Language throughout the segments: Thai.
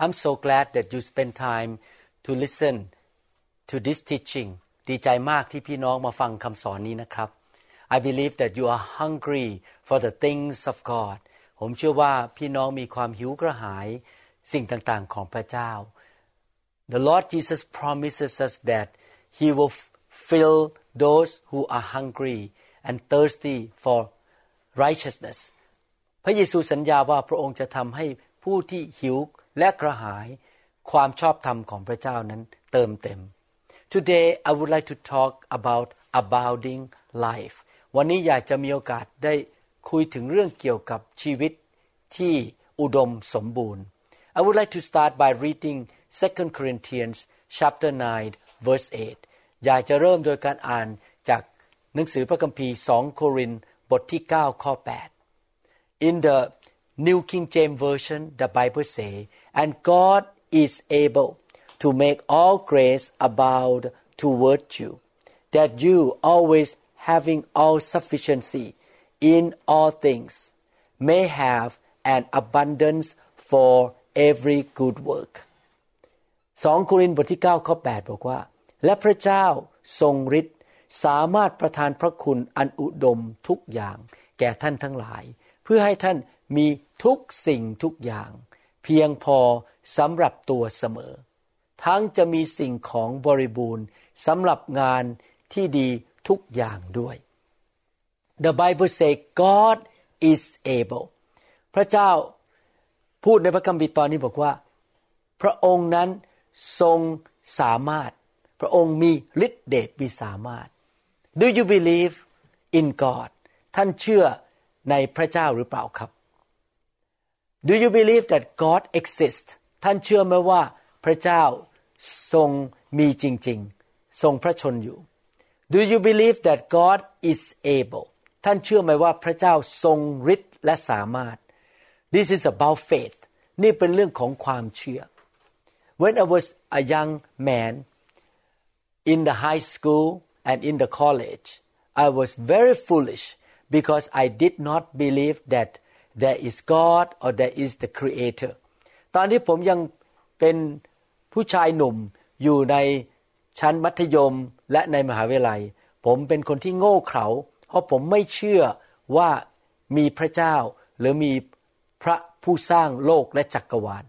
I'm so glad that you spend time to listen to this teaching ดีใจมากที่พี่น้องมาฟังคำสอนนี้นะครับ I believe that you are hungry for the things of God ผมเชื่อว่าพี่น้องมีความหิวกระหายสิ่งต่างๆของพระเจ้า The Lord Jesus promises us that He will fill those who are hungry and thirsty for righteousness พระเยซูสัญญาว่าพระองค์จะทำให้ผู้ที่หิว และกระหายความชอบธรรมของพระเจ้านั้นเติมเต็ม Today I would like to talk about abounding life วันนี้อยากจะมีโอกาสได้คุยถึงเรื่องเกี่ยวกับชีวิตที่อุดมสมบูรณ์ I would like to start by reading 2 Corinthians chapter 9 verse 8 อยากจะเริ่มโดยการอ่านจากหนังสือพระคัมภีร์ 2 โครินธ์บทที่ 9 ข้อ 8 In the New King James Version the Bible say and God is able to make all grace abound toward you that you always having all sufficiency in all things may have an abundance for every good work 2โครินธ์บทที่9ข้อ8บอกว่า และพระเจ้าทรงฤทธิ์สามารถประทานพระคุณอันอุดมทุกอย่าง แก่ท่านทั้งหลาย เพื่อให้ท่านมี ทุกสิ่งทุกอย่าง เพียงพอสำหรับตัวเสมอ ทั้งจะมีสิ่งของบริบูรณ์สำหรับงานที่ดีทุกอย่างด้วย The Bible say God is able พระเจ้าพูดในพระคัมภีร์ตอนนี้บอกว่า พระองค์นั้นทรงสามารถ พระองค์มีฤทธิเดชมีสามารถ Do you believe in God ท่านเชื่อในพระเจ้าหรือเปล่าครับ Do you believe that God exists ท่านเชื่อไหมว่าพระเจ้าทรงมีจริง ๆ ทรงพระชนอยู่ Do you believe that God is able ท่านเชื่อไหมว่าพระเจ้าทรงฤทธิ์และสามารถ This is about faith นี่เป็นเรื่องของความเชื่อ When I was a young man in the high school and in the college I was very foolish because I did not believe that there is God or there is the creator ตอนที่ผมยังเป็นผู้ชายหนุ่มอยู่ในชั้นมัธยมและในมหาวิทยาลัย ผมเป็นคนที่โง่เขลาเพราะผมไม่เชื่อว่ามีพระเจ้าหรือมีพระผู้สร้างโลกและจักรวาล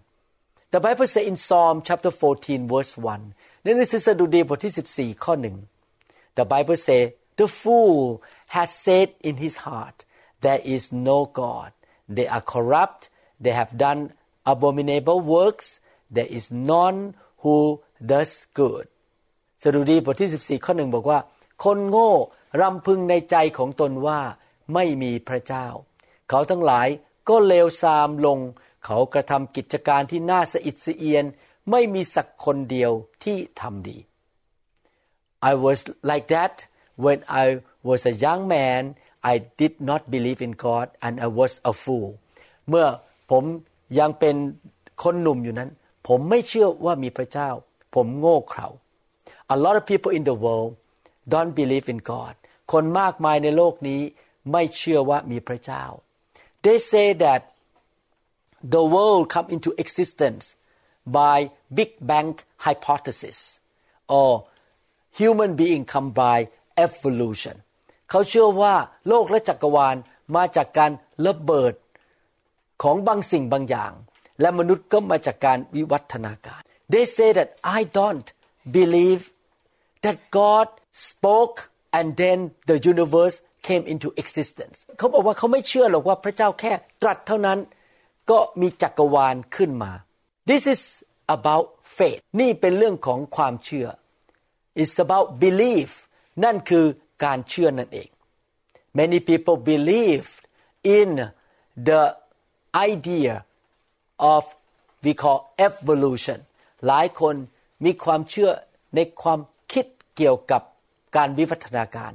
The Bible says in Psalm chapter 14 verse 1 ในหนังสือสดุดีบทที่ 14 ข้อหนึ่ง The Bible say the fool has said in his heart there is no God they are corrupt they have done abominable works there is none who does good สดุดีบทที่ 14 ข้อหนึ่งบอกว่า คนโง่รำพึงในใจของตนว่าไม่มีพระเจ้า เขาทั้งหลายก็เลวทรามลง เขากระทำกิจการที่น่าสะอิดสะเอียน ไม่มีสักคนเดียวที่ทำดี I was like that when I was a young man I did not believe in God and I was a fool เมื่อผมยังเป็นคนหนุ่มอยู่นั้น ผมไม่เชื่อว่ามีพระเจ้า ผมโง่เขลา A lot of people in the world don't believe in God คนมากมายในโลกนี้ไม่เชื่อว่ามีพระเจ้า They say that the world come into existence by Big Bang hypothesis or human being come by evolution เขาเชื่อว่าโลกและจักรวาลมาจากการระเบิดของบางสิ่งบางอย่าง และมนุษย์ก็มาจากการวิวัฒนาการ They say that I don't believe that God spoke and then the universe came into existence เขาบอกว่าเขาไม่เชื่อหรอกว่าพระเจ้าแค่ตรัสเท่านั้น ก็มีจักรวาลขึ้นมา This is about faith นี่เป็นเรื่องของความเชื่อ It's about belief นั่นคือ การเชื่อนั่นเอง Many people believe in the idea of we call evolution หลายคนมีความเชื่อในความคิดเกี่ยวกับการวิวัฒนาการ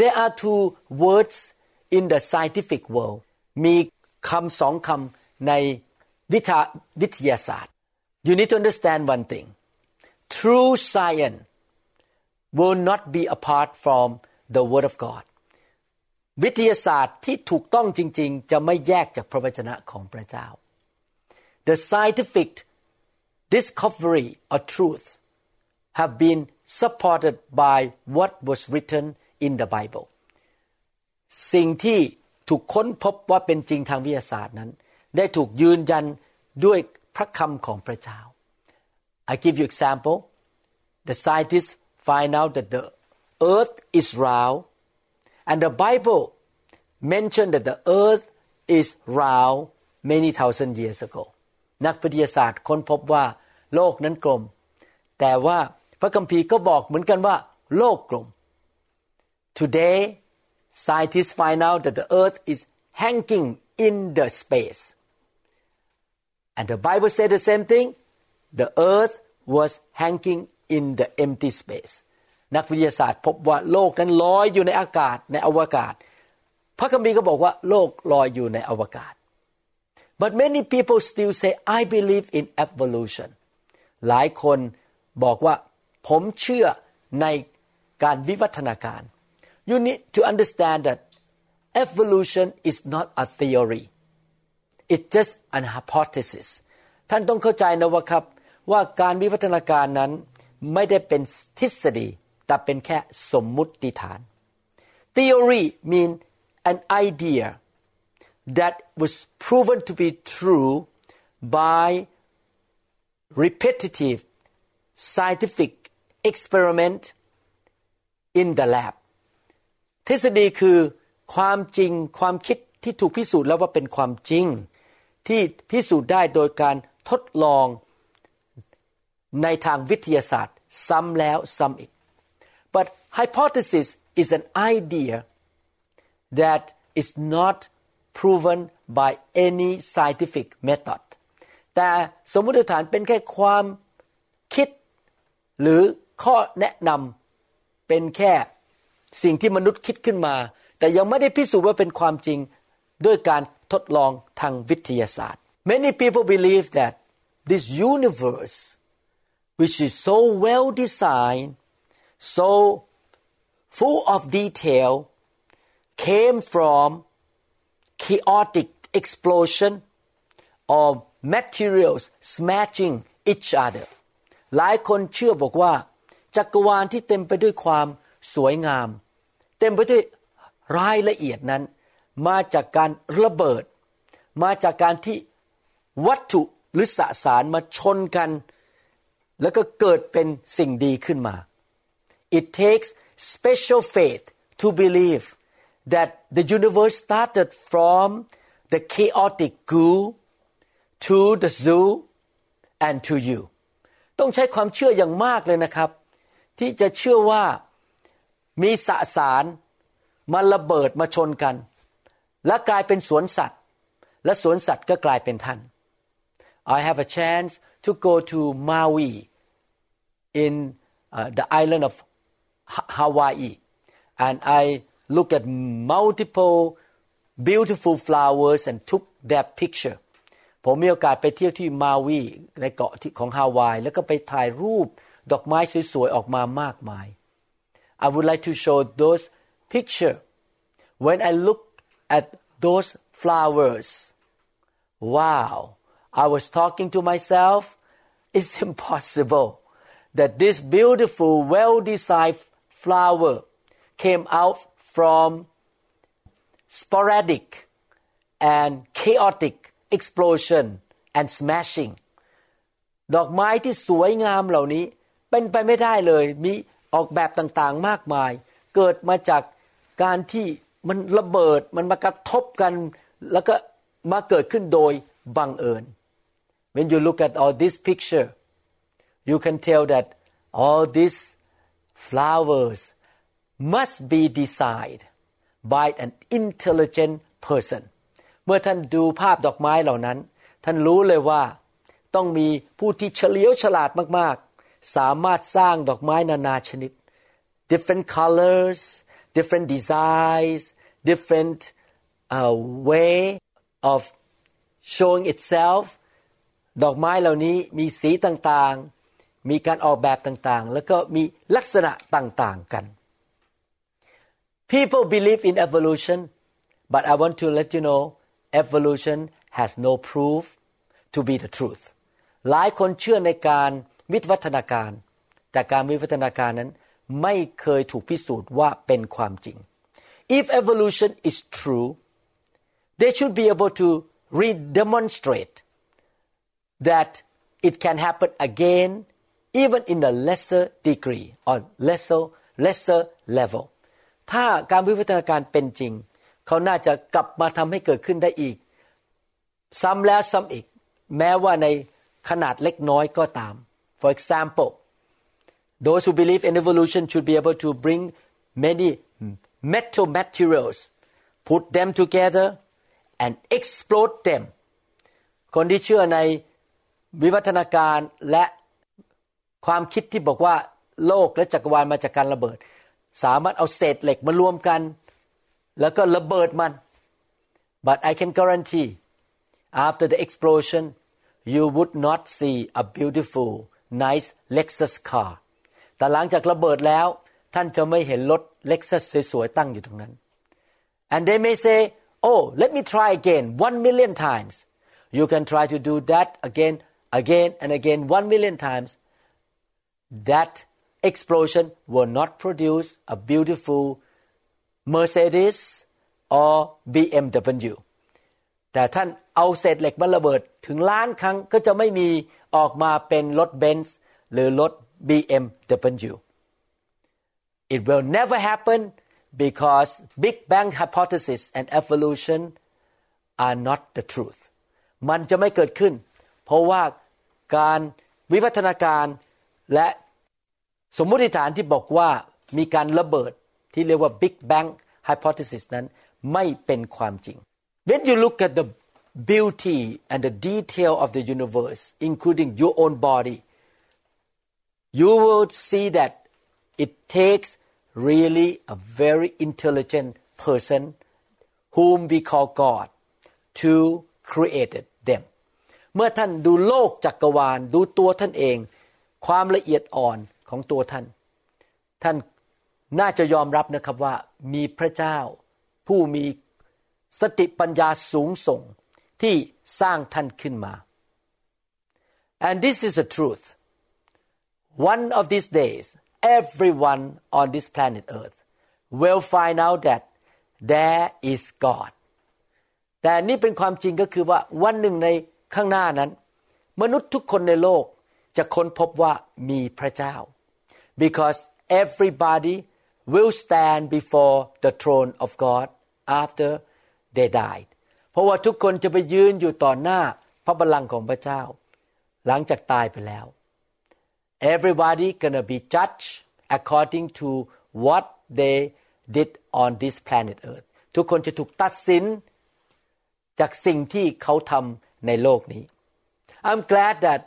There are two words in the scientific world มีคำสองคำในวิทยาวิทยาศาสตร์ You need to understand one thing true science will not be apart from the word of God วิทยาศาสตร์ที่ถูกต้องจริงๆ จะไม่แยกจากพระวจนะของพระเจ้า The scientific discovery or truth have been supported by what was written in the Bible สิ่งที่ถูกค้นพบว่าเป็นจริงทางวิทยาศาสตร์นั้น ได้ถูกยืนยันด้วยพระคำของพระเจ้า I give you example the scientists find out that the earth is round and the Bible mentioned that the earth is round many thousand years ago นักวิทยาศาสตร์ค้นพบว่าโลกนั้นกลม แต่ว่าพระคัมภีร์ก็บอกเหมือนกันว่า โลกกลม Today scientists find out that the earth is hanging in the space and the Bible said the same thing the earth was hanging in the empty space นักวิทยาศาสตร์พบว่าโลกนั้นลอยอยู่ในอากาศในอวกาศ พระคัมภีร์ก็บอกว่าโลกลอยอยู่ในอวกาศ but many people still say I believe in evolution หลายคนบอกว่าผมเชื่อในการวิวัฒนาการ you need to understand that evolution is not a theory it's just an hypothesis ท่านต้องเข้าใจนะว่าครับว่าการวิวัฒนาการนั้น ไม่ได้เป็นทฤษฎี แต่เป็นแค่สมมุติฐาน theory mean an idea that was proven to be true by repetitive scientific experiment in the lab ทฤษฎีคือความจริงความคิดที่ถูกพิสูจน์แล้วว่าเป็นความจริง ที่พิสูจน์ได้โดยการทดลอง ในทางวิทยาศาสตร์ ซ้ำแล้วซ้ำอีก but hypothesis is an idea that is not proven by any scientific method แต่สมมติฐานเป็นแค่ความคิด หรือข้อแนะนำเป็นแค่สิ่งที่มนุษย์คิดขึ้นมา แต่ยังไม่ได้พิสูจน์ว่าเป็นความจริงด้วยการทดลองทางวิทยาศาสตร์ Many people believe that this universe which is so well designed so full of detail came from chaotic explosion of materials smashing each other หลายคนเชื่อบอกว่า จักรวาลที่เต็มไปด้วยความสวยงาม เต็มไปด้วยรายละเอียดนั้น มาจากการระเบิด มาจากการที่วัตถุหรือสสารมาชนกัน แล้วก็เกิดเป็นสิ่งดีขึ้นมา It takes special faith to believe that the universe started from the chaotic goo to the zoo and to you ต้องใช้ความเชื่ออย่างมากเลยนะครับ ที่จะเชื่อว่ามีสสารมาระเบิดมาชนกัน และกลายเป็นสวนสัตว์ และสวนสัตว์ก็กลายเป็นท่าน I have a chance to go to Maui in uh, the island of Hawaii and I look at multiple beautiful flowers and took their picture ผมมีโอกาสไปเที่ยวที่มาวีในเกาะที่ของฮาวายแล้วก็ไปถ่ายรูปดอกไม้สวยๆออกมามากมาย I would like to show those picture when I look at those flowers wow I was talking to myself it's impossible that this beautiful well designed flower came out from sporadic and chaotic explosion and smashing ดอกไม้ที่สวยงามเหล่านี้ เป็นไปไม่ได้เลย มีออกแบบต่างๆมากมาย เกิดมาจากการที่มันระเบิดมันมากระทบกัน แล้วก็มาเกิดขึ้นโดยบังเอิญ When you look at all this picture you can tell that all these flowers must be designed by an intelligent person เมื่อท่านดูภาพดอกไม้เหล่านั้น ท่านรู้เลยว่า ต้องมีผู้ที่เฉลียวฉลาดมากๆ สามารถสร้างดอกไม้นานาชนิด different colors different designs different uh, way of showing itself ดอกไม้เหล่านี้มีสีต่างๆ มีการออกแบบต่างๆ แล้วก็มีลักษณะต่างๆกัน People believe in evolution but I want to let you know evolution has no proof to be the truth หลายคนเชื่อในการวิวัฒนาการ แต่การวิวัฒนาการนั้นไม่เคยถูกพิสูจน์ว่าเป็นความจริง If evolution is true they should be able to redemonstrate that it can happen again even in a lesser degree or lesser lesser level ถ้าการวิวัฒนาการเป็นจริง เขาน่าจะกลับมาทำให้เกิดขึ้นได้อีก ซ้ำแล้วซ้ำอีก แม้ว่าในขนาดเล็กน้อยก็ตาม for example those who believe in evolution should be able to bring many metal materials put them together and explode them คนที่เชื่อในวิวัฒนาการและ ความคิดที่บอกว่าโลกและจักรวาลมาจากการระเบิด สามารถเอาเศษเหล็กมารวมกัน แล้วก็ระเบิดมัน but I can guarantee after the explosion you would not see a beautiful nice Lexus car แต่หลังจากระเบิดแล้ว ท่านจะไม่เห็นรถ Lexus สวยๆตั้งอยู่ตรงนั้น and they may say oh let me try again one million times you can try to do that again again and again one million times that explosion will not produce a beautiful Mercedes or BMW แต่ท่านเอาเศษเหล็กมาระเบิดถึงล้านครั้งก็จะไม่มีออกมาเป็นรถเบนซ์หรือรถ BMW it will never happen because Big Bang hypothesis and evolution are not the truth มันจะไม่เกิดขึ้น เพราะว่าการวิวัฒนาการ และสมมติฐานที่บอกว่ามีการระเบิดที่เรียกว่า Big Bang hypothesis นั้นไม่เป็นความจริง When you look at the beauty and the detail of the universe including your own body you will see that it takes really a very intelligent person whom we call God to create them เมื่อท่านดูโลกจักกรวาลดูตัวท่านเอง ความละเอียดอ่อนของตัวท่าน ท่านน่าจะยอมรับนะครับว่ามีพระเจ้า ผู้มีสติปัญญาสูงส่งที่สร้างท่านขึ้นมา and this is the truth one of these days everyone on this planet earth will find out that there is God แต่นี่เป็นความจริงก็คือว่าวันหนึ่งในข้างหน้านั้น มนุษย์ทุกคนในโลก จะค้นพบว่ามีพระเจ้า because everybody will stand before the throne of God after they died เพราะว่าทุกคนจะไปยืนอยู่ต่อหน้าพระบัลลังก์ของพระเจ้า หลังจากตายไปแล้ว everybody gonna be judged according to what they did on this planet earth ทุกคนจะถูกตัดสินจากสิ่งที่เขาทำในโลกนี้ I'm glad that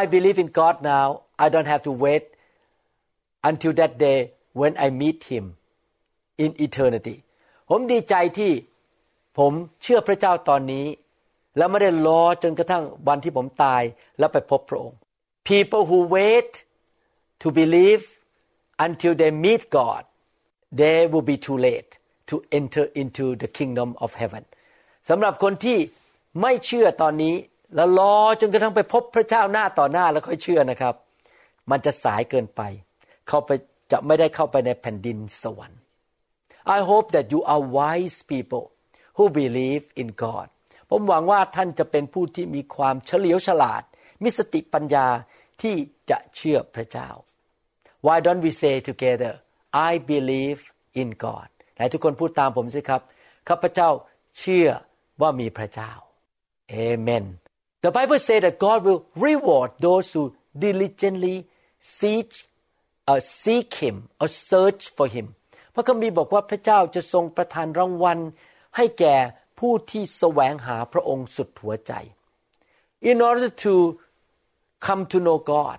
I believe in God now I don't have to wait until that day when I meet Him in eternity ผมดีใจที่ผมเชื่อพระเจ้าตอนนี้ แล้วไม่ได้รอจนกระทั่งวันที่ผมตายแล้วไปพบพระองค์ People who wait to believe until they meet God they will be too late to enter into the kingdom of heaven สำหรับคนที่ไม่เชื่อตอนนี้ แล้วรอจนกระทั่งไปพบพระเจ้าหน้าต่อหน้าแล้วค่อยเชื่อนะครับ มันจะสายเกินไป เข้าไปจะไม่ได้เข้าไปในแผ่นดินสวรรค์ I hope that you are wise people who believe in God ผมหวังว่าท่านจะเป็นผู้ที่มีความเฉลียวฉลาด มีสติปัญญาที่จะเชื่อพระเจ้า Why don't we say together I believe in God ไหนทุกคนพูดตามผมสิครับ ข้าพเจ้าเชื่อว่ามีพระเจ้า Amen The Bible says that God will reward those who diligently seek uh, seek Him or search for Him พระคัมภีร์บอกว่าพระเจ้าจะทรงประทานรางวัล ให้แก่ผู้ที่แสวงหาพระองค์สุดหัวใจ in order to come to know God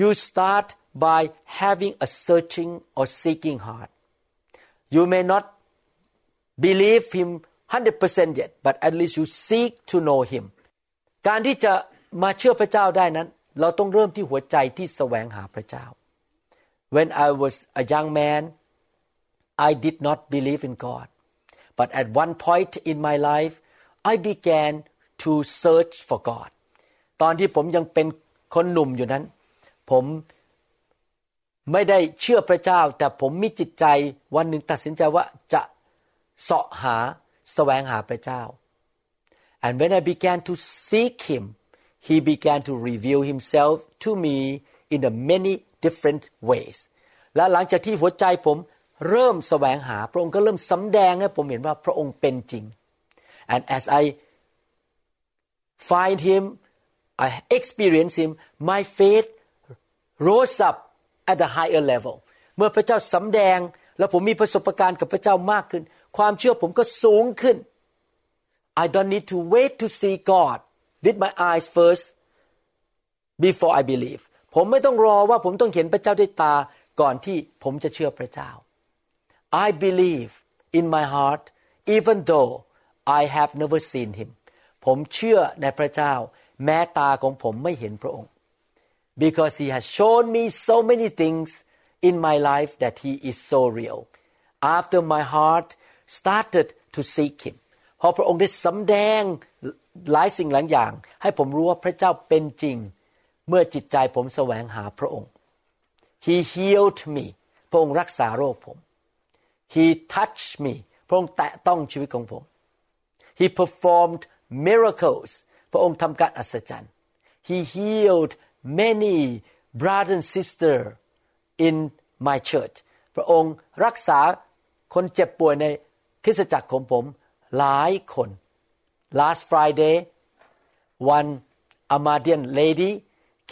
you start by having a searching or seeking heart you may not believe him 100% yet but at least you seek to know him การที่จะมาเชื่อพระเจ้าได้นั้น เราต้องเริ่มที่หัวใจที่แสวงหาพระเจ้า When I was a young man I did not believe in God but at one point in my life I began to search for God ตอนที่ผมยังเป็นคนหนุ่มอยู่นั้น ผมไม่ได้เชื่อพระเจ้า แต่ผมมีจิตใจวันหนึ่งตัดสินใจว่าจะเสาะหาแสวงหาพระเจ้า and when I began to seek Him He began to reveal Himself to me in a many different ways และหลังจากที่หัวใจผมเริ่มแสวงหา พระองค์ก็เริ่มสำแดงให้ผมเห็นว่าพระองค์เป็นจริง and as I find Him I experience Him my faith rose up at a higher level เมื่อพระเจ้าสำแดง แล้วผมมีประสบการณ์กับพระเจ้ามากขึ้น ความเชื่อผมก็สูงขึ้น I don't need to wait to see God with my eyes first before I believe ผมไม่ต้องรอว่าผมต้องเห็นพระเจ้าด้วยตาก่อนที่ผมจะเชื่อพระเจ้า I believe in my heart even though I have never seen him ผมเชื่อในพระเจ้า แม้ตาของผมไม่เห็นพระองค์ because he has shown me so many things in my life that he is so real after my heart started to seek him พอพระองค์ได้สำแดงหลายสิ่งหลายอย่าง ให้ผมรู้ว่าพระเจ้าเป็นจริง เมื่อจิตใจผมแสวงหาพระองค์ He healed me พระองค์รักษาโรคผม He touched me พระองค์แตะต้องชีวิตของผม He performed miracles พระองค์ทำการอัศจรรย์ He healed many brothers and sisters in my church พระองค์รักษาคนเจ็บป่วยในคริสตจักรของผม หลายคน Last Friday one Amadian lady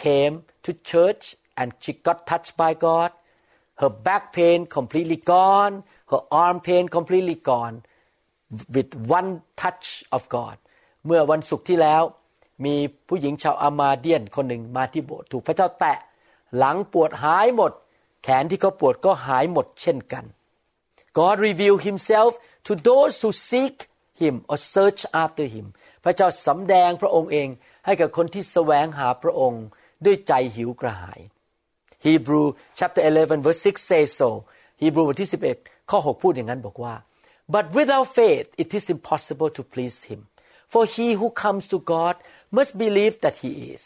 came to church and she got touched by God her back pain completely gone her arm pain completely gone with one touch of God เมื่อวันศุกร์ที่แล้ว มีผู้หญิงชาวอามาเดียนคนหนึ่งมาที่โบสถ์ถูกพระเจ้าแตะ หลังปวดหายหมด แขนที่เขาปวดก็หายหมดเช่นกัน God revealed Himself to those who seek Him or search after Him พระเจ้าสำแดงพระองค์เองให้กับคนที่แสวงหาพระองค์ด้วยใจหิวกระหาย Hebrew chapter 11 verse 6 says so Hebrew บทที่11ข้อ6พูดอย่างนั้นบอกว่า but without faith it is impossible to please Him for he who comes to God must believe that He is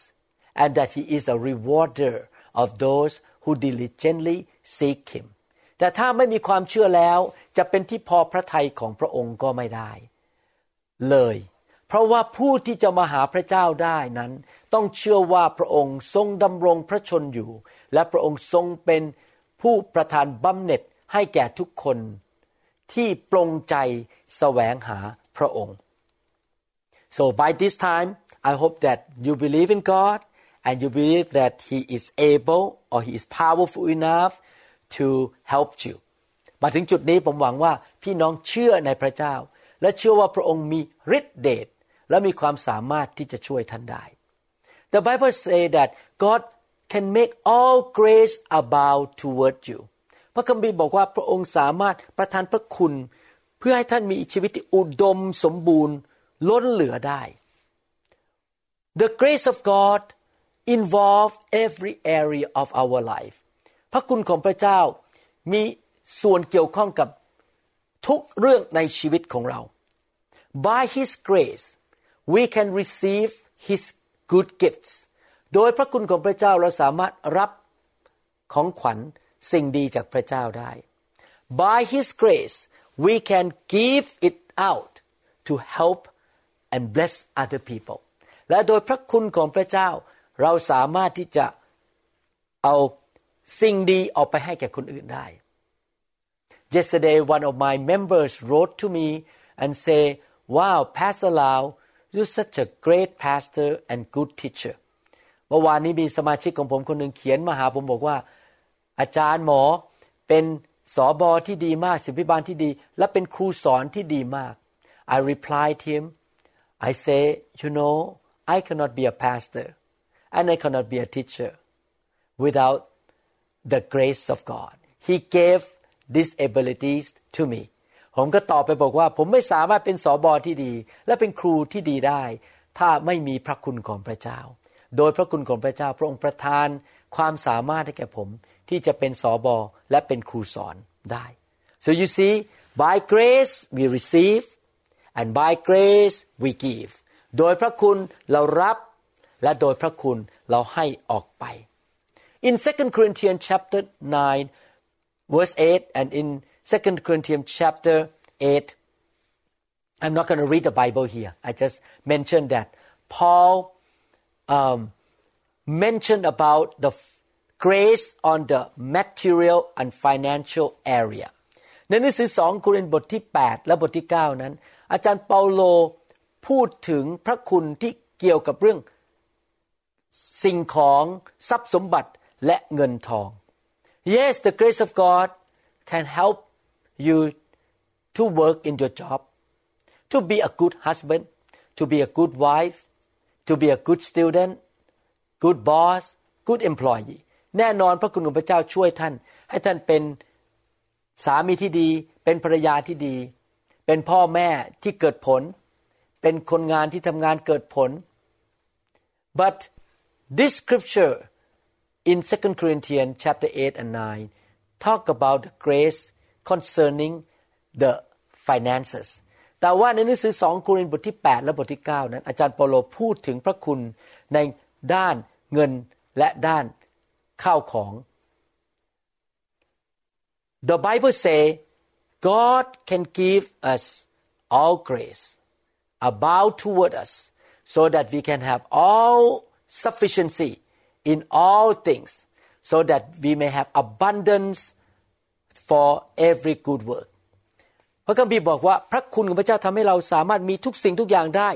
and that He is a rewarder of those who diligently seek Him แต่ถ้าไม่มีความเชื่อแล้วจะเป็นที่พอพระทัยของพระองค์ก็ไม่ได้ เลย เพราะว่าผู้ที่จะมาหาพระเจ้าได้นั้น ต้องเชื่อว่าพระองค์ทรงดำรงพระชนอยู่ และพระองค์ทรงเป็นผู้ประทานบำเหน็จให้แก่ทุกคนที่ปรงใจแสวงหาพระองค์ so by this time I hope that you believe in God and you believe that He is able or He is powerful enough to help you มาถึงจุดนี้ผมหวังว่าพี่น้องเชื่อในพระเจ้า และเชื่อว่าพระองค์มีฤทธิเดชและมีความสามารถที่จะช่วยท่านได้ The Bible say that God can make all grace abound toward you พระคัมภีร์บอกว่าพระองค์สามารถประทานพระคุณ เพื่อให้ท่านมีชีวิตที่อุดมสมบูรณ์ ล้นเหลือได้ The grace of God involve every area of our life พระคุณของพระเจ้ามีส่วนเกี่ยวข้องกับทุกเรื่องในชีวิตของเรา By His grace we can receive His good gifts โดยพระคุณของพระเจ้าเราสามารถรับของขวัญสิ่งดีจากพระเจ้าได้ By His grace we can give it out to help and bless other people และโดยพระคุณของพระเจ้า เราสามารถที่จะเอา สิ่งดีออกไปให้แก่คนอื่นได้ Yesterday one of my members wrote to me and say wow Pastor Lau you're such a great pastor and good teacher เมื่อวานนี้มีสมาชิกของผมคนหนึ่งเขียนมาหาผมบอกว่า อาจารย์หมอเป็นสอบอที่ดีมากศิลปิบาลที่ดี และเป็นครูสอนที่ดีมาก I replied him I say you know I cannot be a pastor and I cannot be a teacher without the grace of God He gave these abilities to me ผมก็ตอบไปบอกว่า ผมไม่สามารถเป็นสอบอที่ดี และเป็นครูที่ดีได้ ถ้าไม่มีพระคุณของพระเจ้า โดยพระคุณของพระเจ้า พระองค์ประทานความสามารถให้แก่ผมที่จะเป็นสอบอและเป็นครูสอนได้ so you see by grace we receive and by grace we give โดยพระคุณเรารับและโดยพระคุณเราให้ออกไป in 2 Corinthians chapter 9 verse 8 and in 2 Corinthians chapter 8 I'm not going to read the Bible here I just mentioned that Paul um, mentioned about the grace on the material and financial area ในหนังสือสองโครินธ์บทที่ 8 และบทที่ 9 นั้น อาจารย์เปาโลพูดถึงพระคุณที่เกี่ยวกับเรื่องสิ่งของทรัพย์สมบัติ และเงินทอง Yes the grace of God can help you to work in your job to be a good husband to be a good wife to be a good student good boss good employee แน่นอนพระคุณของพระเจ้าช่วยท่าน ให้ท่านเป็นสามีที่ดี เป็นภรรยาที่ดี เป็นพ่อแม่ที่เกิดผล เป็นคนงานที่ทำงานเกิดผล but this scripture in 2 Corinthians chapter 8 and 9 talk about the grace concerning the finances แต่ว่าในหนังสือสองโครินธ์บทที่ 8 และบทที่ 9 นั้น อาจารย์เปโลพูดถึงพระคุณในด้านเงินและด้านข้าวของ The Bible say God can give us all grace about toward us so that we can have all sufficiency in all things so that we may have abundance for every good work พระคัมภีร์บอกว่าพระคุณของพระเจ้าทำให้เราสามารถมีทุกสิ่งทุกอย่างได้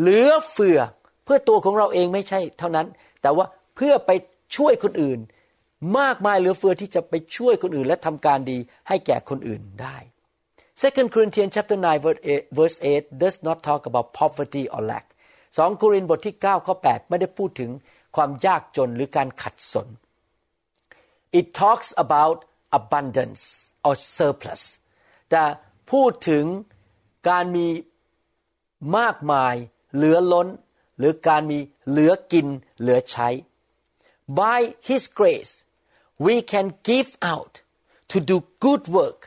เหลือเฟือเพื่อตัวของเราเองไม่ใช่เท่านั้น แต่ว่าเพื่อไปช่วยคนอื่น มากมายเหลือเฟือที่จะไปช่วยคนอื่น และทำการดีให้แก่คนอื่นได้2 Corinthians chapter 9 verse 8 does not talk about poverty or lack 2 โครินธ์บทที่ 9 ข้อ 8 ไม่ได้พูดถึง ความยากจนหรือการขัดสน it talks about abundance or surplus แต่พูดถึงการมีมากมายเหลือล้น หรือการมีเหลือกินเหลือใช้ by His grace we can give out to do good work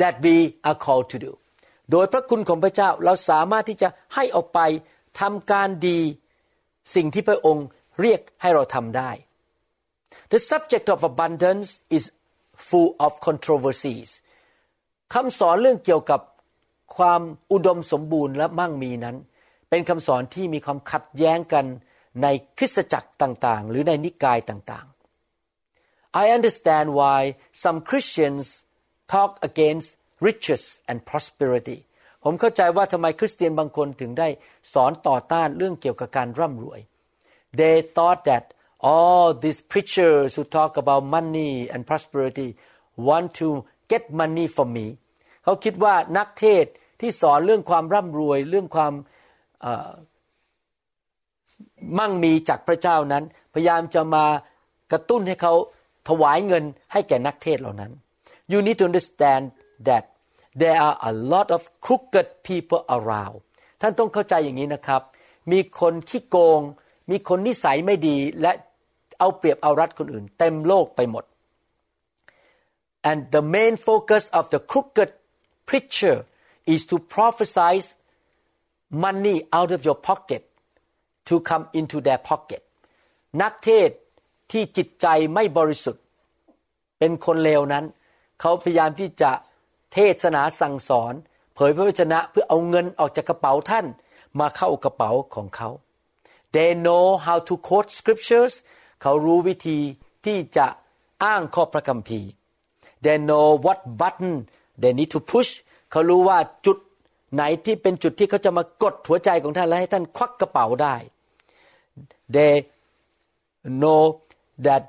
that we are called to do โดยพระคุณของพระเจ้าเราสามารถที่จะให้ออกไปทำการดี สิ่งที่พระองค์เรียกให้เราทำได้ The subject of abundance is full of controversies คำสอนเรื่องเกี่ยวกับความอุดมสมบูรณ์และมั่งมีนั้น เป็นคำสอนที่มีความขัดแย้งกันในคริสตจักรต่างๆ หรือในนิกายต่างๆ I understand why some Christians talk against riches and prosperity ผมเข้าใจว่าทำไมคริสเตียนบางคนถึงได้สอนต่อต้านเรื่องเกี่ยวกับการร่ำรวย They thought that all these preachers who talk about money and prosperity want to get money from me เขาคิดว่านักเทศที่สอนเรื่องความร่ำรวย เรื่องความมั่งมีจากพระเจ้านั้น พยายามจะมากระตุ้นให้เขาถวายเงินให้แก่นักเทศเหล่านั้น you need to understand that there are a lot of crooked people around ท่านต้องเข้าใจอย่างนี้นะครับ มีคนขี้โกง มีคนนิสัยไม่ดีและเอาเปรียบเอารัดคนอื่น เต็มโลกไปหมด and the main focus of the crooked preacher is to prophesy money out of your pocket to come into their pocket นักเทศที่จิตใจไม่บริสุทธิ์ เป็นคนเลวนั้น เขาพยายามที่จะ เทศนาสั่งสอน เผยพระวจนะเพื่อเอาเงินออกจากกระเป๋าท่านมาเข้ากระเป๋าของเขา they know how to quote scriptures เขารู้วิธีที่จะอ้างข้อพระคัมภีร์ they know what button they need to push เขารู้ว่าจุดไหนที่เป็นจุดที่เขาจะมากดหัวใจของท่านและให้ท่านควักกระเป๋าได้ they know that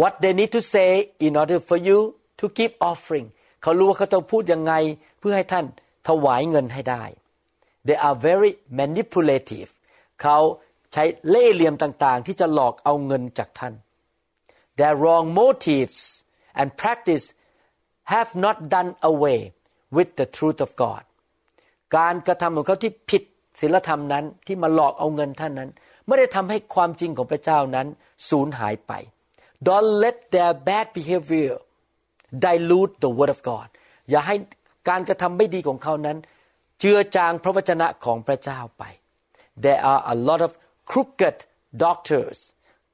what they need to say in order for you to give offering เขารู้ว่าเขาต้องพูดยังไงเพื่อให้ท่านถวายเงินให้ได้ they are very manipulative เขาใช้เล่ห์เหลี่ยมต่างๆ ที่จะหลอกเอาเงินจากท่าน their wrong motives and practice have not done away with the truth of God การกระทำของเขาที่ผิดศีลธรรมนั้นที่มาหลอกเอาเงินท่านนั้น ไม่ได้ทำให้ความจริงของพระเจ้านั้นสูญหายไป Don't let their bad behavior dilute the word of God อย่าให้การกระทำไม่ดีของเขานั้น เจือจางพระวจนะของพระเจ้าไป There are a lot of crooked doctors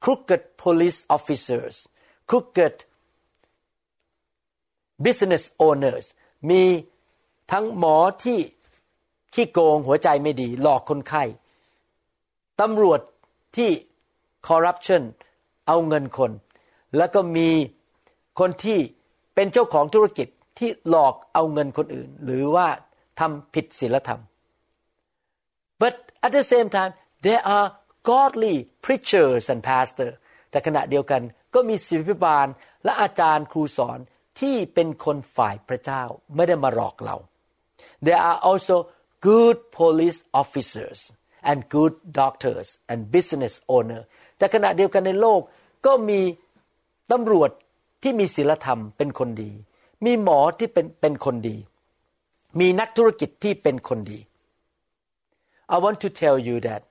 crooked police officers crooked business owners มีทั้งหมอที่ขี้โกงหัวใจไม่ดี หลอกคนไข้ตำรวจที่คอร์รัปชันเอาเงินคน แล้วก็มีคนที่ เป็นเจ้าของธุรกิจที่หลอกเอาเงินคนอื่น หรือว่าทำผิดศีลธรรม but at the same time there are godly preachers and pastors แต่ขณะเดียวกันก็มีศิษย์พิบาลและอาจารย์ครูสอนที่เป็นคนฝ่ายพระเจ้าไม่ได้มาหลอกเรา there are also good police officers and good doctors and business owner แต่ขณะเดียวกันในโลกก็มีตำรวจ ที่มีศีลธรรมเป็นคนดี มีหมอที่เป็นเป็นคนดี มีนักธุรกิจที่เป็นคนดี I want to tell you that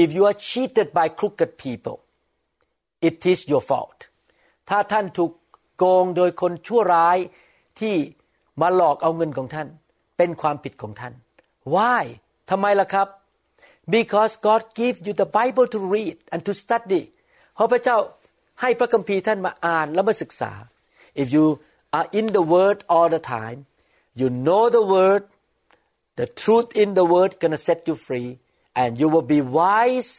if you are cheated by crooked people it is your fault ถ้าท่านถูกโกงโดยคนชั่วร้ายที่มาหลอกเอาเงินของท่าน เป็นความผิดของท่าน why ทำไมล่ะครับ because God give you the Bible to read and to study เพราะพระเจ้า ให้พระคัมภีร์ท่านมาอ่านและมาศึกษา if you are in the word all the time you know the word the truth in the word gonna set you free and you will be wise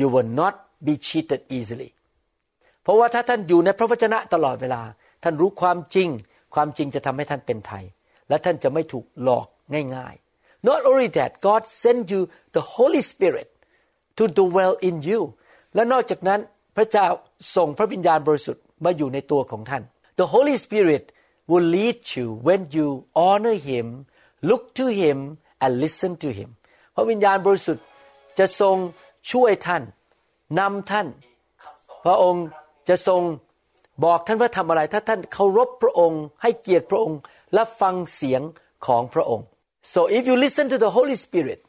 you will not be cheated easily เพราะว่าถ้าท่านอยู่ในพระวจนะตลอดเวลา ท่านรู้ความจริง ความจริงจะทำให้ท่านเป็นไทย และท่านจะไม่ถูกหลอกง่ายๆ not only that God send you the Holy Spirit to dwell in you และนอกจากนั้น พระเจ้าส่งพระวิญญาณบริสุทธิ์มาอยู่ในตัวของท่าน the Holy Spirit will lead you when you honor Him look to Him and listen to Him พระวิญญาณบริสุทธิ์จะทรงช่วยท่านนำท่าน พระองค์จะทรงบอกท่านว่าทำอะไร ถ้าท่านเคารพพระองค์ ให้เกียรติพระองค์และฟังเสียงของพระองค์ so if you listen to the Holy Spirit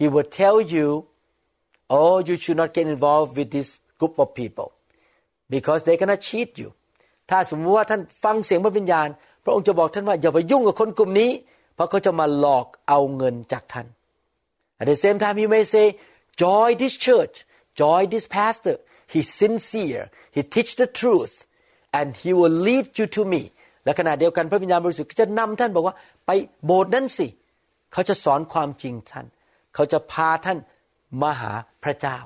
He will tell you oh you should not get involved with this group of people because they gonna cheat you ถ้าสมมติว่าท่านฟังเสียงพระวิญญาณ พระองค์จะบอกท่านว่าอย่าไปยุ่งกับคนกลุ่มนี้ เพราะเขาจะมาหลอกเอาเงินจากท่าน at the same time you may say join this church join this pastor he's sincere he teach the truth and he will lead you to me และขณะเดียวกันพระวิญญาณบริสุทธิ์จะนำท่านบอกว่าไปโบสถ์นั้นสิ เขาจะสอนความจริงท่าน เขาจะพาท่านมาหาพระเจ้า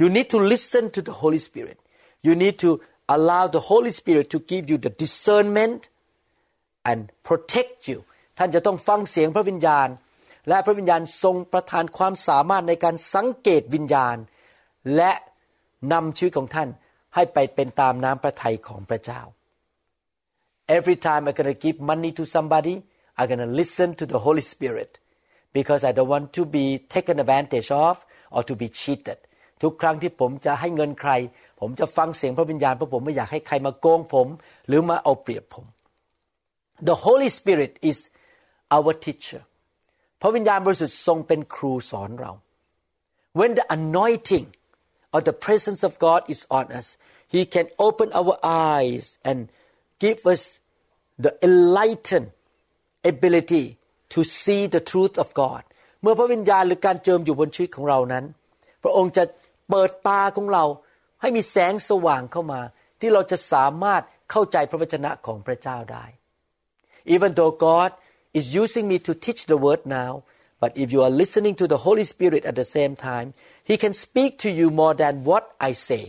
you need to listen to the Holy Spirit you need to allow the Holy Spirit to give you the discernment and protect you ท่านจะต้องฟังเสียงพระวิญญาณ และพระวิญญาณทรงประทานความสามารถในการสังเกตวิญญาณ และนำชีวิตของท่านให้ไปเป็นตามน้ำพระทัยของพระเจ้า Every time I'm gonna give money to somebody I'm gonna listen to the Holy Spirit because I don't want to be taken advantage of or to be cheated ทุกครั้งที่ผมจะให้เงินใคร ผมจะฟังเสียงพระวิญญาณเพราะผมไม่อยากให้ใครมาโกงผม หรือมาเอาเปรียบผม The Holy Spirit is our teacher พระวิญญาณบริสุทธิ์ทรงเป็นครูสอนเรา When the anointing or the presence of God is on us He can open our eyes and give us the enlightened ability to see the truth of God เมื่อพระวิญญาณหรือการเจิมอยู่บนชีวิตของเรานั้น พระองค์จะ เปิดตาของเราให้มีแสงสว่างเข้ามา ที่เราจะสามารถเข้าใจพระวจนะของพระเจ้าได้ Even though God is using me to teach the word now but if you are listening to the Holy Spirit at the same time He can speak to you more than what I say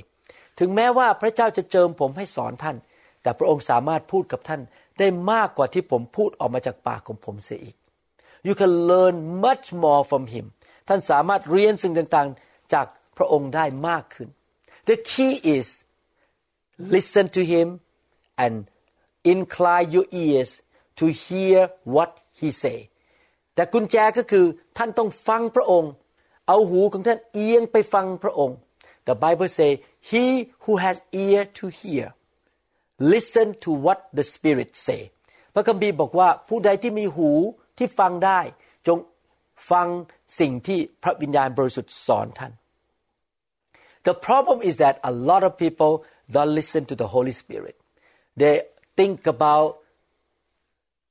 ถึงแม้ว่าพระเจ้าจะเจิมผมให้สอนท่าน แต่พระองค์สามารถพูดกับท่านได้มากกว่าที่ผมพูดออกมาจากปากของผมเสียอีก You can learn much more from him ท่านสามารถเรียนสิ่งต่างๆ จาก ระองค์ได้มากขึ้น The key is listen to him and incline your ears to hear what he say แต่กุญแจก็คือท่านต้องฟังพระองค์ เอาหูของท่านเอียงไปฟังพระองค์ The Bible say he who has ear to hear listen to what the Spirit say พระคัมภีร์บอกว่าผู้ใดที่มีหูที่ฟังได้ จงฟังสิ่งที่พระวิญญาณบริสุทธิ์สอนท่าน The problem is that a lot of people don't listen to the Holy Spirit. They think about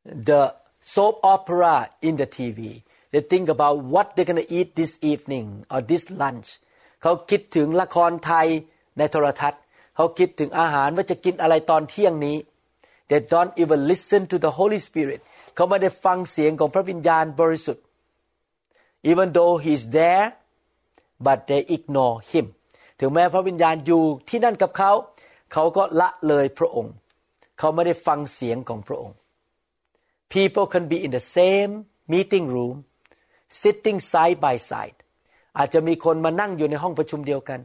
the soap opera in the TV. They think about what they're going to eat this evening or this lunch. เขาคิดถึงละครไทยในโทรทัศน์ เขาคิดถึงอาหารว่าจะกินอะไรตอนเที่ยงนี้ They don't even listen to the Holy Spirit เขาไม่ได้ฟังเสียงของพระวิญญาณบริสุทธิ์ Even though he's there but they ignore him ถึงแม้พระวิญญาณอยู่ที่นั่นกับเขา เขาก็ละเลยพระองค์ เขาไม่ได้ฟังเสียงของพระองค์ People can be in the same meeting room sitting side by side อาจจะมีคนมานั่งอยู่ในห้องประชุมเดียวกัน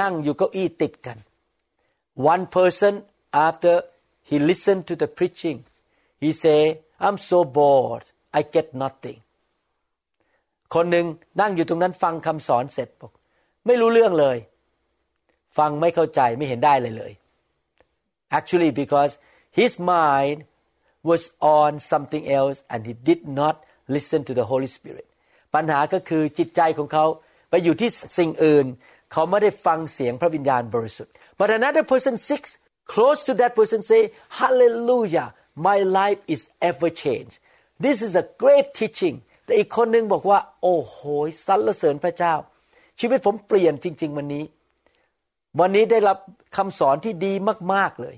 นั่งอยู่เก้าอี้ติดกัน One person after he listened to the preaching he say I'm so bored I get nothing คนหนึ่งนั่งอยู่ตรงนั้นฟังคำสอนเสร็จบอกไม่รู้เรื่องเลย ฟังไม่เข้าใจไม่เห็นได้เลยเลย actually because his mind was on something else and he did not listen to the Holy Spirit ปัญหาก็คือจิตใจของเขาไปอยู่ที่สิ่งอื่น เขาไม่ได้ฟังเสียงพระวิญญาณบริสุทธิ์ but another person sits close to that person say hallelujah my life is ever changed this is a great teaching แต่อีกคนนึงบอกว่า โอ้โหสรรเสริญพระเจ้า ชีวิตผมเปลี่ยนจริง ๆ วันนี้ วันนี้ได้รับคำสอนที่ดีมาก ๆ เลย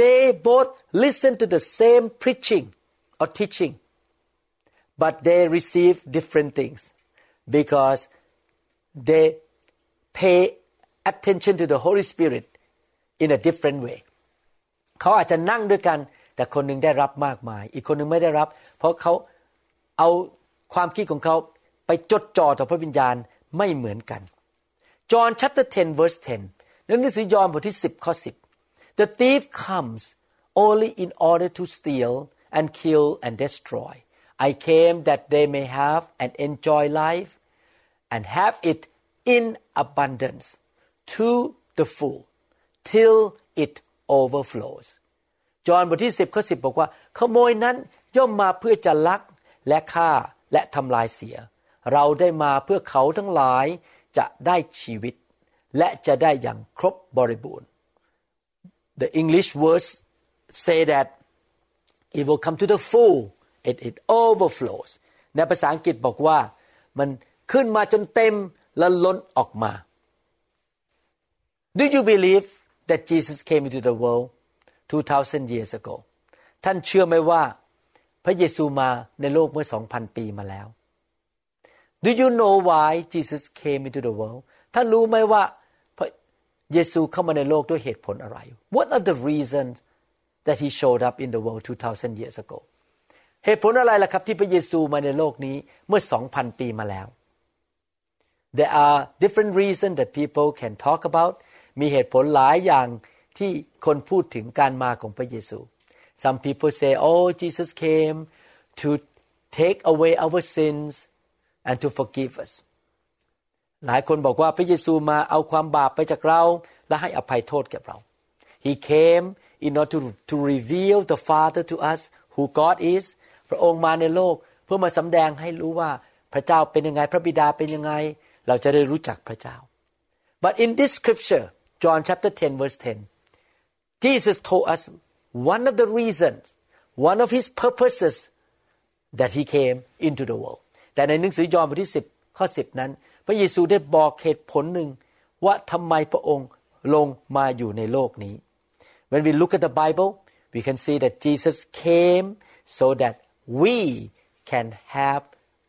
they both listen to the same preaching or teaching but they receive different things because they pay attention to the Holy Spirit in a different way เขาอาจจะนั่งด้วยกัน แต่คนหนึ่งได้รับมากมาย อีกคนหนึ่งไม่ได้รับ เพราะเขาเอาความคิดของเขาไปจดจ่อต่อพระวิญญาณไม่เหมือนกัน John chapter 10 verse 10 หนังสือยอห์นบทที่ 10 ข้อ 10 The thief comes only in order to steal and kill and destroy I came that they may have and enjoy life and have it in abundance to the full till it overflows จอห์นบทที่ 10 ข้อ 10 บอกว่า ขโมยนั้นย่อมมาเพื่อจะลักและฆ่าและทำลายเสีย เราได้มาเพื่อเขาทั้งหลายจะได้ชีวิต และจะได้อย่างครบบริบูรณ์ The English words say that it will come to the full it it overflows ในภาษาอังกฤษบอกว่ามันขึ้นมาจนเต็มและล้นออกมา Do you believe that Jesus came into the world 2,000 years ago ท่านเชื่อไหมว่าพระเยซูมาในโลกเมื่อ 2,000 ปีมาแล้ว Do you know why Jesus came into the world ท่านรู้ไหมว่า เยซูเข้ามาในโลกด้วยเหตุผลอะไร What are the reasons that he showed up in the world 2,000 years ago เหตุผลอะไรล่ะครับที่พระเยซูมาในโลกนี้เมื่อ 2,000 ปีมาแล้ว There are different reasons that people can talk about มีเหตุผลหลายอย่างที่คนพูดถึงการมาของพระเยซู Some people say oh Jesus came to take away our sins and to forgive us หลายคนบอกว่าพระเยซูมาเอาความบาปไปจากเรา และให้อภัยโทษแก่เรา He came in order to, to reveal the Father to us who God is พระองค์มาในโลกเพื่อมาสำแดงให้รู้ว่าพระเจ้าเป็นยังไงพระบิดาเป็นยังไง เราจะได้รู้จักพระเจ้า but in this scripture John chapter 10 verse 10 Jesus told us one of the reasons one of his purposes that he came into the world แต่ในหนังสือยอห์นบทที่10ข้อ10 นั้น ระเยซูได้บอกเหตุผลหนึ่งว่าทำไมพระองค์ลงมาอยู่ในโลกนี้ When we look at the Bible we can see that Jesus came so that we can have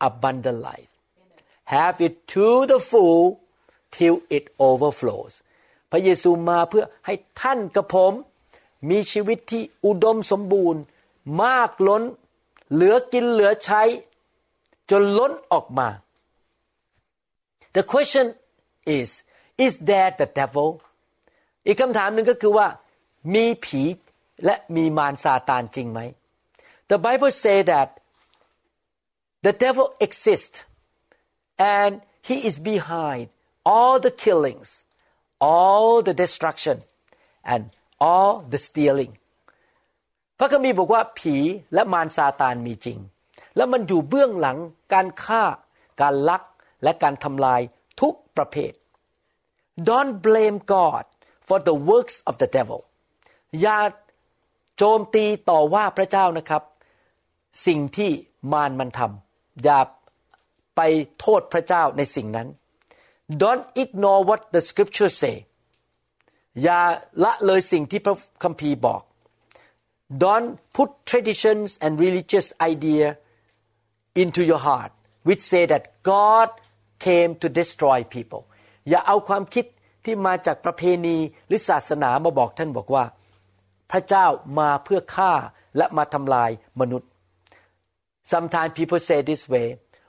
abundant life have it to the full till it overflows พระเยซูมาเพื่อให้ท่านกับผมมีชีวิตที่อุดมสมบูรณ์ มากล้น เหลือกินเหลือใช้ จนล้นออกมา The question is is there the devil อีกคำถามหนึ่งก็คือว่า มีผีและมีมารซาตานจริงไหม The Bible say that the devil exists and he is behind all the killings all the destruction and all the stealing พระคัมภีร์บอกว่าผีและมารซาตานมีจริง แล้วมันอยู่เบื้องหลังการฆ่า การลัก และการทำลายทุกประเภท Don't blame God for the works of the devil อย่าโจมตีต่อว่าพระเจ้านะครับ สิ่งที่มารมันทำอย่าไปโทษพระเจ้าในสิ่งนั้น Don't ignore what the scripture say อย่าละเลยสิ่งที่พระคัมภีร์บอก Don't put traditions and religious idea into your heart which say that God came to destroy people อย่าเอาความคิดที่มาจากประเพณีหรือศาสนามาบอกท่านบอกว่า พระเจ้ามาเพื่อฆ่าและมาทำลายมนุษย์ Sometimes people say this way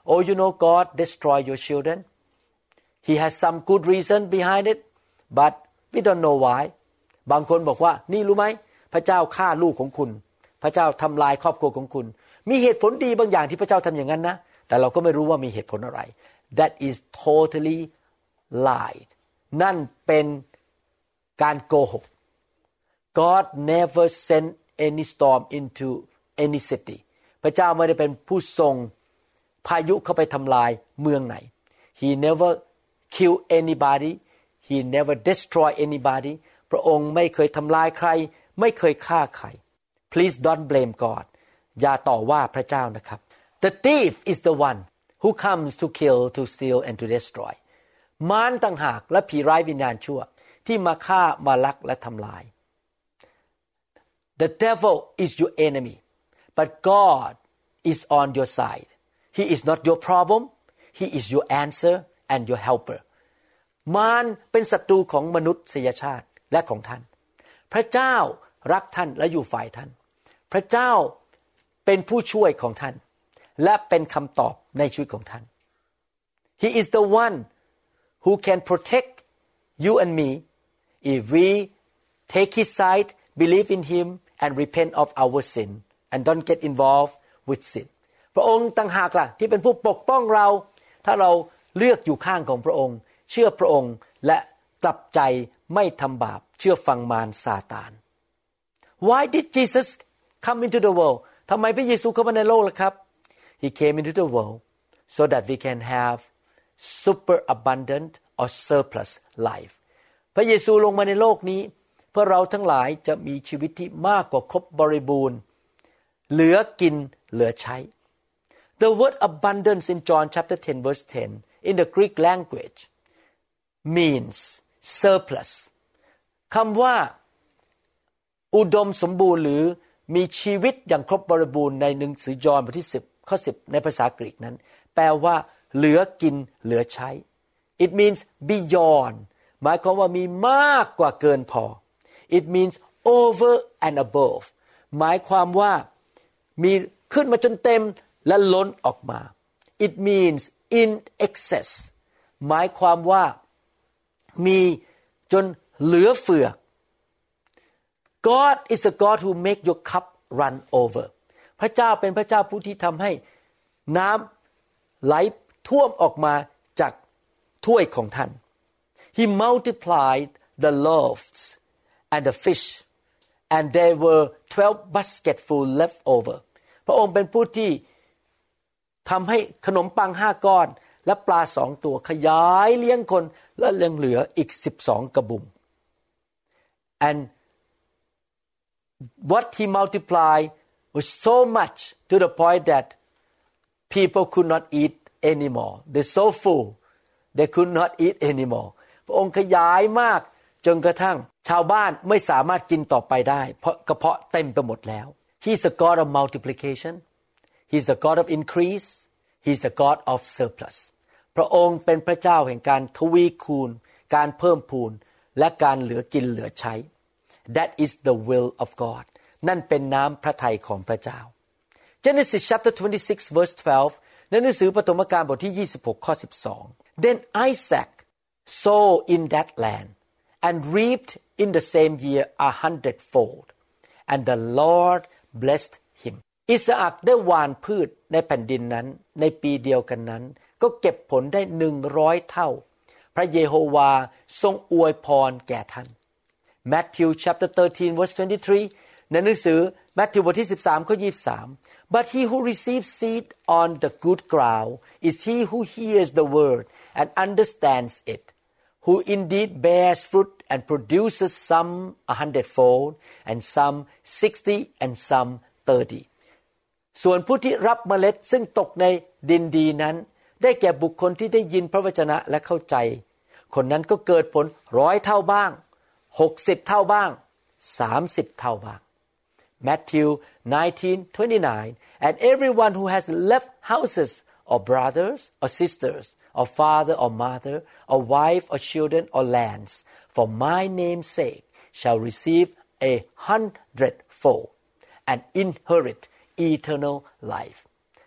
oh you know God destroy your children He has some good reason behind it but we don't know why บางคนบอกว่านี่รู้ไหม พระเจ้าฆ่าลูกของคุณ พระเจ้าทำลายครอบครัวของคุณ มีเหตุผลดีบางอย่างที่พระเจ้าทำอย่างนั้นนะ แต่เราก็ไม่รู้ว่ามีเหตุผลอะไร that is totally lied นั่นเป็นการโกหก God never sent any storm into any city พระเจ้าไม่ได้เป็นผู้ส่งพายุเข้าไปทำลายเมืองไหน He never kill anybody He never destroy anybody พระองค์ไม่เคยทำลายใคร ไม่เคยฆ่าใคร Please don't blame God อย่าต่อว่าพระเจ้านะครับ The thief is the one who comes to kill to steal and to destroy มารต่างหากและผีร้ายวิญญาณชั่ว ที่มาฆ่ามาลักและทำลาย The devil is your enemy but God is on your side He is not your problem He is your answer and your helper มารเป็นศัตรูของมนุษยชาติและของท่าน พระเจ้ารักท่านและอยู่ฝ่ายท่าน พระเจ้าเป็นผู้ช่วยของท่าน และเป็นคำตอบ ในชีวิตของท่าน He is the one who can protect you and me if we take his side believe in him and repent of our sin and don't get involved with sin พระองค์ต่างหากล่ะที่เป็นผู้ปกป้องเรา ถ้าเราเลือกอยู่ข้างของพระองค์ เชื่อพระองค์และกลับใจไม่ทำบาปเชื่อฟังมารซาตาน Why did Jesus come into the world ทำไมพระเยซูเข้ามาในโลกล่ะครับ He came into the world so that we can have super abundant or surplus life พระเยซูลงมาในโลกนี้ เพื่อเราทั้งหลายจะมีชีวิตที่มากกว่าครบบริบูรณ์ เหลือกินเหลือใช้ The word abundance in John chapter 10 verse 10 in the Greek language means surplus คำว่า อุดมสมบูรณ์หรือมีชีวิตอย่างครบบริบูรณ์ในหนังสือยอห์นบทที่ 10 ข้อ10 ในภาษากรีกนั้น แปลว่า เหลือกินเหลือใช้ it means beyond หมายความว่ามีมากกว่าเกินพอ it means over and above หมายความว่ามีขึ้นมาจนเต็มและล้นออกมา it means in excess หมายความว่ามีจนเหลือเฟือ God is a God who make your cup run over ระเจ้าเป็นพระเจ้าผู้ที่ทำให้น้ำไหลท่วมออกมาจากถ้วยของท่าน He multiplied the loaves and the fish and there were 12 basketful left over พระองค์เป็นผู้ที่ทำให้ขนมปังห้าก้อน และปลาสองตัวขยายเลี้ยงคนและเลี้ยงเหลืออีกสิบสองกระบุง and what he multiplied was so much to the point that people could not eat anymore they're so full they could not eat anymore พระองค์ขยายมากจนกระทั่งชาวบ้านไม่สามารถกินต่อไปได้ เพราะกระเพาะเต็มไปหมดแล้ว He's the God of multiplication He's the God of increase He's the God of surplus พระองค์เป็นพระเจ้าแห่งการทวีคูณ การเพิ่มพูน และการเหลือกินเหลือใช้ That is the will of God นั่นเป็นน้ำพระทัยของพระเจ้า Genesis chapter 26 verse 12 ในหนังสือปฐมกาลบทที่ 26 ข้อ 12 Then Isaac sowed in that land and reaped in the same year a hundredfold and the Lord blessed him อิสอักได้หว่านพืชในแผ่นดินนั้น ในปีเดียวกันนั้น ก็เก็บผลได้หนึ่งร้อยเท่า พระเยโฮวาทรงอวยพรแก่ท่าน Matthew chapter 13 verse 23 ในหนังสือแมทธิวบทที่ 13 ข้อ 23 but he who receives seed on the good ground is he who hears the word and understands it who indeed bears fruit and produces some a hundredfold and some sixty and some thirty ส่วนผู้ที่รับเมล็ดซึ่งตกในดินดีนั้น ได้แก่บุคคลที่ได้ยินพระวจนะและเข้าใจ คนนั้นก็เกิดผลร้อยเท่าบ้างหกสิบเท่าบ้างสามสิบเท่าบ้าง Matthew 19:29 and everyone who has left houses or brothers or sisters or father or mother or wife or children or lands for my name's sake shall receive a hundredfold and inherit eternal life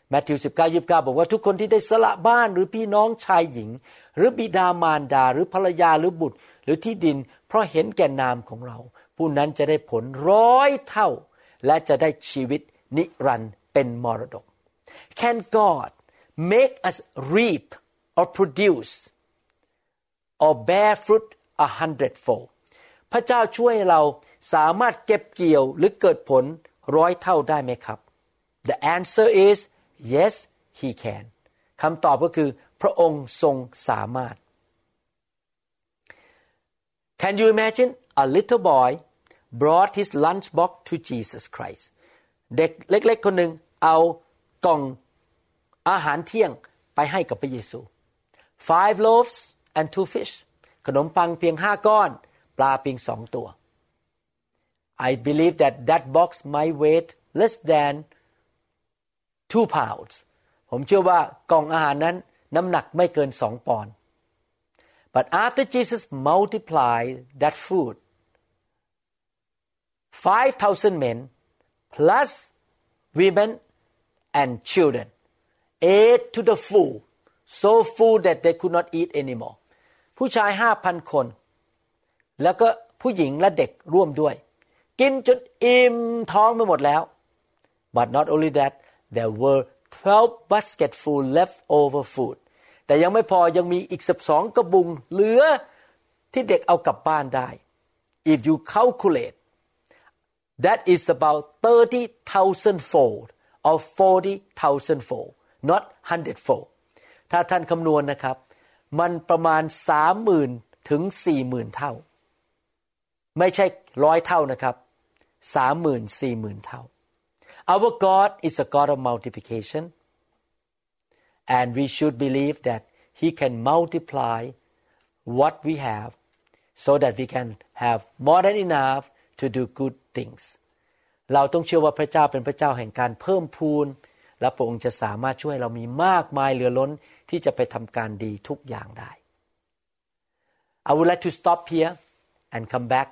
แมทธิว19 29บอกว่าทุกคนที่ได้สละบ้านหรือพี่น้องชายหญิง หรือบิดามารดาหรือภรรยาหรือบุตร หรือที่ดิน เพราะเห็นแก่นามของเรา ผู้นั้นจะได้ผลร้อยเท่า และจะได้ชีวิตนิรันดร์เป็นมรดก Can God make us reap or produce or bear fruit a hundredfold พระเจ้าช่วยเราสามารถเก็บเกี่ยวหรือเกิดผลร้อยเท่าได้ไหมครับ The answer is yes he can คำตอบก็คือพระองค์ทรงสามารถ Can you imagine a little boy brought his lunchbox to Jesus Christ เด็กเล็ก ๆ คนหนึ่งเอากล่องอาหารเที่ยงไปให้กับพระเยซู five loaves and two fish ขนมปังเพียงห้าก้อน ปลาเพียงสองตัว I believe that that box might weight less than two pounds ผมเชื่อว่ากล่องอาหารนั้นน้ำหนักไม่เกินสองปอนด์ but after Jesus multiplied that food 5,000 men plus women and children ate to the full so full that they could not eat anymore ผู้ชายห้าพันคน แล้วก็ผู้หญิงและเด็กร่วมด้วย กินจนอิ่มท้องไปหมดแล้ว but not only that there were 12 basketful left over food แต่ยังไม่พอยังมีอีกสิบสองกระบุงเหลือที่เด็กเอากลับบ้านได้ if you calculate that is about 30,000 fold or 40,000 fold not 100 fold ถ้าท่านคำนวณนะครับ มันประมาณ 30,000 ถึง 40,000 เท่า ไม่ใช่ร้อยเท่านะครับ 30,000 40,000 เท่า Our God is a God of multiplication and we should believe that He can multiply what we have so that we can have more than enough to do good things เราต้องเชื่อว่าพระเจ้าเป็นพระเจ้าแห่งการเพิ่มพูน และพระองค์จะสามารถช่วยเรามีมากมายเหลือล้นที่จะไปทำการดีทุกอย่างได้ I would like to stop here and come back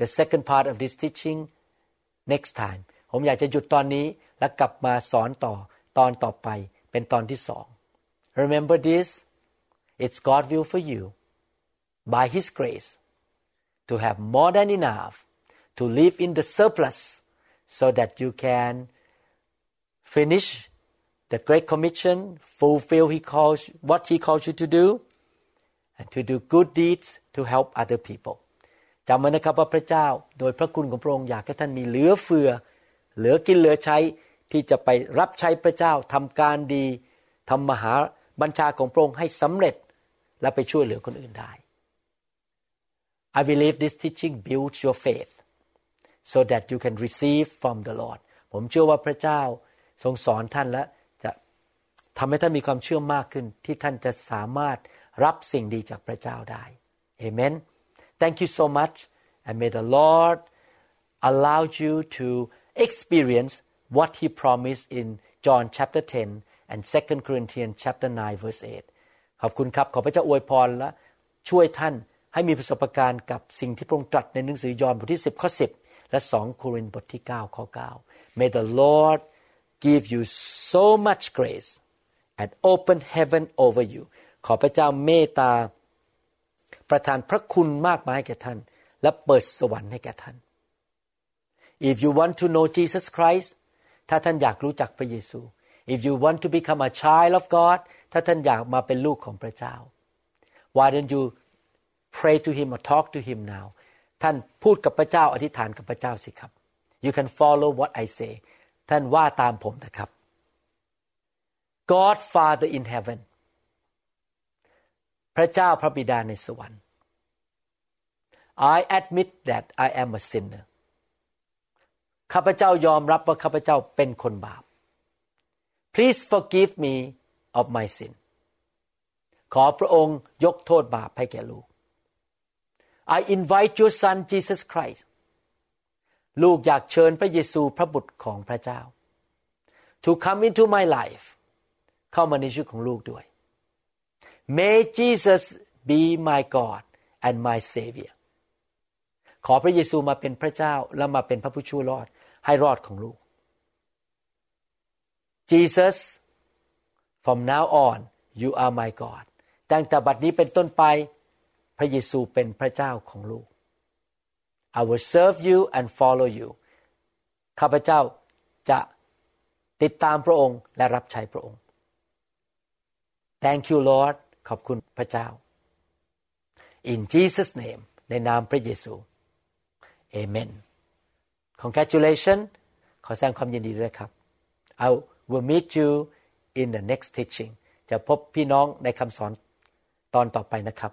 the second part of this teaching next time ผมอยากจะหยุดตอนนี้และกลับมาสอนต่อตอนต่อไปเป็นตอนที่สอง Remember this it's God will for you by His grace to have more than enough to live in the surplus so that you can finish the great commission fulfill he calls what he calls you to do and to do good deeds to help other people จำไว้นะครับว่าพระเจ้าโดยพระคุณของพระองค์อยากให้ท่านมีเหลือเฟือ เหลือกินเหลือใช้ที่จะไปรับใช้พระเจ้าทำการดีทำมหาบัญชาของพระองค์ให้สำเร็จและไปช่วยเหลือคนอื่นได้ I believe this teaching builds your faith so that you can receive from the Lord ผมเชื่อว่าพระเจ้าทรงสอนท่านและจะทำให้ท่านมีความเชื่อมากขึ้น ที่ท่านจะสามารถรับสิ่งดีจากพระเจ้าได้ Amen Thank you so much and may the Lord allow you to experience what He promised in John chapter 10 and 2 Corinthians chapter 9 verse 8 ขอบคุณครับ ขอพระเจ้าอวยพรและช่วยท่านให้มีประสบการณ์กับสิ่งที่พระองค์ตรัสในหนังสือยอห์นบทที่ 10 ข้อ 10 และ2โครินธ์บทที่9ข้อ9 May the Lord give you so much grace and open heaven over you ขอพระเจ้าเมตตา ประทานพระคุณมากมายแก่ท่าน และเปิดสวรรค์ให้แก่ท่าน If you want to know Jesus Christ ถ้าท่านอยากรู้จักพระเยซู if you want to become a child of God ถ้าท่านอยากมาเป็นลูกของพระเจ้า why don't you pray to him or talk to him now ท่านพูดกับพระเจ้าอธิษฐานกับพระเจ้าสิครับ you can follow what I say ท่านว่าตามผมนะครับ God Father in heaven พระเจ้าพระบิดาในสวรรค์ I admit that I am a sinner ข้าพเจ้ายอมรับว่าข้าพเจ้าเป็นคนบาป Please forgive me of my sin ขอพระองค์ยกโทษบาปให้แก่ลูก I invite your son Jesus Christ ลูกอยากเชิญพระเยซูพระบุตรของพระเจ้า to come into my life เข้ามาในชีวิตของลูกด้วย May Jesus be my God and my Savior ขอพระเยซูมาเป็นพระเจ้าและมาเป็นพระผู้ช่วยรอดให้รอดของลูก Jesus from now on you are my God ตั้งแต่บัดนี้เป็นต้นไป ระเยซูเป็นพระเจ้าของลูก I will serve you and follow you ข้าพเจ้าจะติดตามพระองค์และรับใช้พระองค์ Thank you Lord ขอบคุณพระเจ้า In Jesus name ในนามพระเยซู Amen Congratulations ขอแสดงความยินดีด้วยครับ I will meet you in the next teaching จะพบพี่น้องในคำสอนตอนต่อไปนะครับ